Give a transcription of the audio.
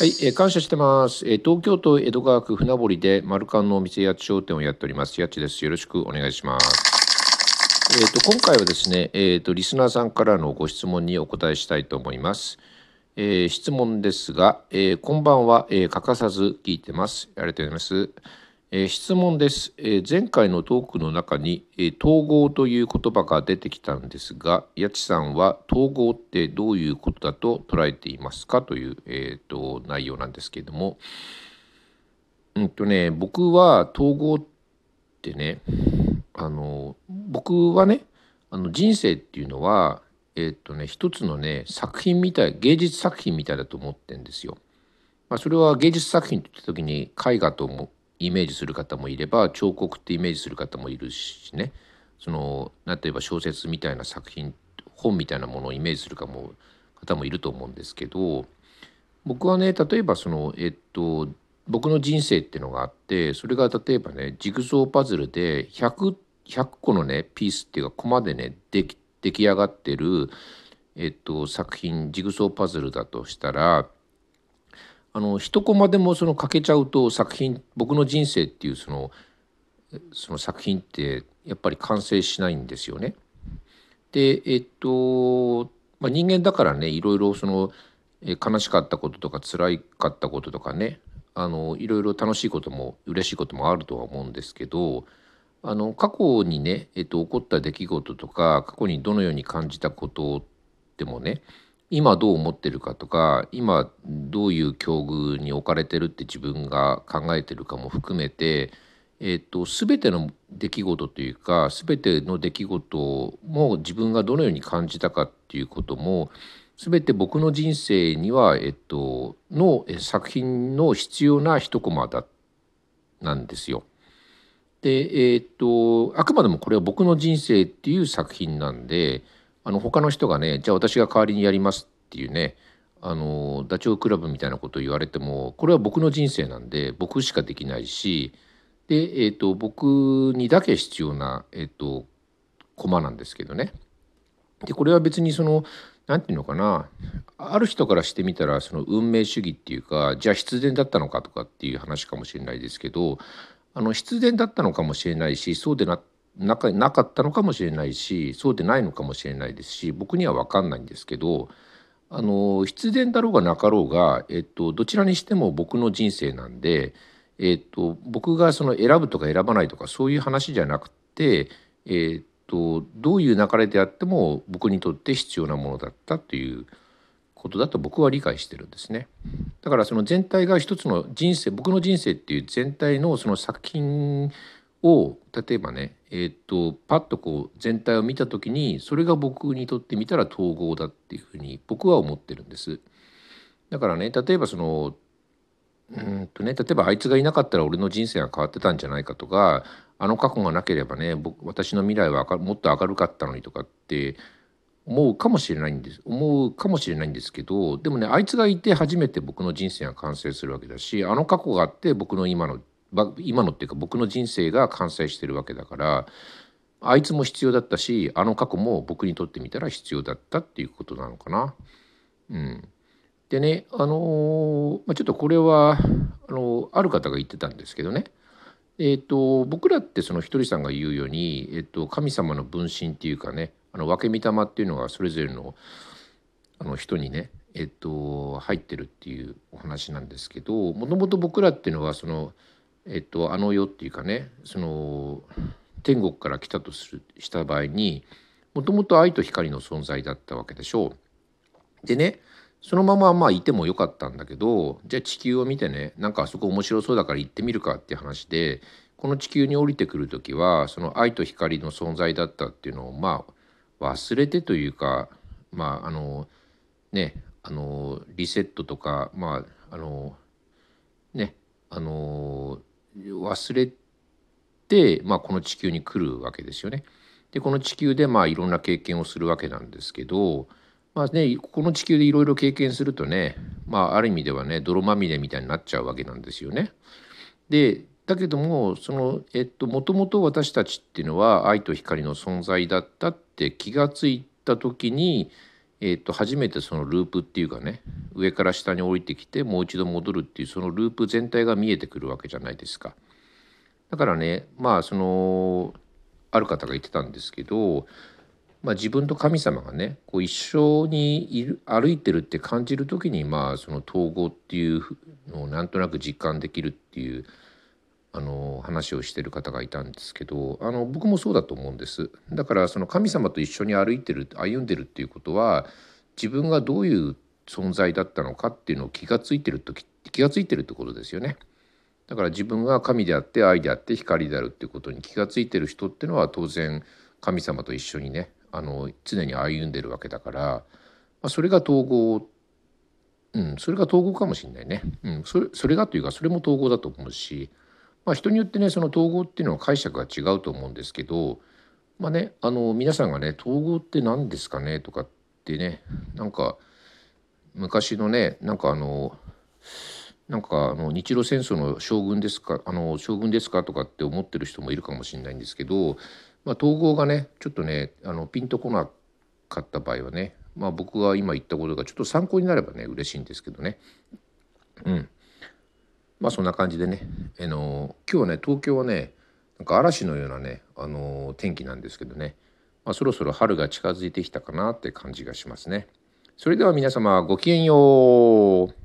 はい、えー感謝してます、えー東京都江戸川区船堀で丸カンのお店や商店をやっております。やっちです。よろしくお願いします。えっ、と、今回はですね、えっ、と、リスナーさんからのご質問にお答えしたいと思います。えー質問ですが、えーこんばんは、えー欠かさず聞いてます。ありがとうございます。質問です、前回のトークの中に、統合という言葉が出てきたんですが、やちさんは統合ってどういうことだと捉えていますか？という、えー、と内容なんですけれども、うんとね、僕は統合ってね、あの僕はねあの人生っていうのはえっとね一つのね作品みたい芸術作品みたいだと思ってるんですよ。まあ、それは芸術作品って言った時に絵画ともイメージする方もいれば彫刻ってイメージする方もいるしね。そのなんて言えば小説みたいな作品本みたいなものをイメージするかも方もいると思うんですけど僕はね例えばそのえっと僕の人生っていうのがあってそれが例えばねジグソーパズルで 100, 100個のねピースっていうかコマでねでき出来上がってる、えっと、作品ジグソーパズルだとしたらあの一コマでもその欠けちゃうと作品僕の人生っていうそのその作品ってやっぱり完成しないんですよね。でえっと、まあ、人間だからねいろいろその悲しかったこととか辛いかったこととかねあのいろいろ楽しいことも嬉しいこともあるとは思うんですけどあの過去にね、えっと、起こった出来事とか過去にどのように感じたことでもね今どう思ってるかとか今どういう境遇に置かれてるって自分が考えてるかも含めて、えっと、全ての出来事というか全ての出来事も自分がどのように感じたかっていうことも全て僕の人生には、えっと、の作品の必要な一コマだなんですよ。で、えっとあくまでもこれは僕の人生っていう作品なんであの他の人がねじゃあ私が代わりにやりますっていうねあのダチョウ倶楽部みたいなことを言われてもこれは僕の人生なんで僕しかできないしで、えっと僕にだけ必要な、えっとコマなんですけどね。でこれは別にその何て言うのかなある人からしてみたらその運命主義っていうかじゃあ必然だったのかとかっていう話かもしれないですけどあの必然だったのかもしれないしそうでななかなかったのかもしれないしそうでないのかもしれないですし僕には分かんないんですけどあの必然だろうがなかろうが、えっと、どちらにしても僕の人生なんで、えっと、僕がその選ぶとか選ばないとかそういう話じゃなくて、えっと、どういう流れであっても僕にとって必要なものだったということだと僕は理解してるんですね。だからその全体が一つの人生僕の人生っていう全体のその作品を例えばね、えー、とパッとこう全体を見た時にそれが僕にとってみたら統合だっていうふうに僕は思ってるんです。だからね例えばそのうんとね例えばあいつがいなかったら俺の人生が変わってたんじゃないかとかあの過去がなければね僕私の未来はもっと明るかったのにとかって思うかもしれないんです思うかもしれないんですけどでもねあいつがいて初めて僕の人生が完成するわけだしあの過去があって僕の今の今のっていうか僕の人生が完成してるわけだからあいつも必要だったしあの過去も僕にとってみたら必要だったっていうことなのかな。うん、でねあのーまあ、ちょっとこれはあのある方が言ってたんですけどねえー、と僕らってそのひとりさんが言うように、えー、と神様の分身っていうかねあの分け御霊っていうのがそれぞれのあの人にね、えー、と入ってるっていうお話なんですけどもともと僕らっていうのはその、えー、とあの世っていうかねその天国から来たとするした場合にもともと愛と光の存在だったわけでしょう。でねそのまままあいてもよかったんだけどじゃあ地球を見てねなんかあそこ面白そうだから行ってみるかって話でこの地球に降りてくる時はその愛と光の存在だったっていうのをまあ忘れてというかまああのねあのリセットとかまああのねあの忘れて、まあ、この地球に来るわけですよね。でこの地球でまあいろんな経験をするわけなんですけどまあね、この地球でいろいろ経験するとね、まあ、ある意味ではね泥まみれみたいになっちゃうわけなんですよね。でだけどもそのえっともともと私たちっていうのは愛と光の存在だったって気がついた時に、えっと、初めてそのループっていうかね上から下に降りてきてもう一度戻るっていうそのループ全体が見えてくるわけじゃないですか。だからねまあそのある方が言ってたんですけど、まあ、自分と神様がねこう一緒にいる歩いてるって感じる時にまあその統合っていうのをなんとなく実感できるっていうあの話をしてる方がいたんですけどあの僕もそうだと思うんですだからその神様と一緒に歩いてる歩んでるっていうことは自分がどういう存在だったのかっていうのを気が付いてる時気が付いてるってことですよね。だから自分が神であって愛であって光であるっていうことに気が付いてる人っていうのは当然神様と一緒にねあの常に歩んでるわけだから、まあ、それが統合うんそれが統合かもしれないね、うん、それそれがというかそれも統合だと思うし、まあ、人によってねその統合っていうのは解釈が違うと思うんですけどまあねあの皆さんがね統合って何ですかねとかってねなんか昔のねなんかあのなんかあの日露戦争の将軍ですかあの将軍ですかとかって思ってる人もいるかもしれないんですけど、まあ、統合がねちょっとねあのピンとこなかった場合はね、まあ、僕が今言ったことがちょっと参考になればね嬉しいんですけどね。うん。まあそんな感じでね、あの今日はね東京はねなんか嵐のようなね、あの天気なんですけどね、まあ、そろそろ春が近づいてきたかなって感じがしますね。それでは皆様ごきげんよう。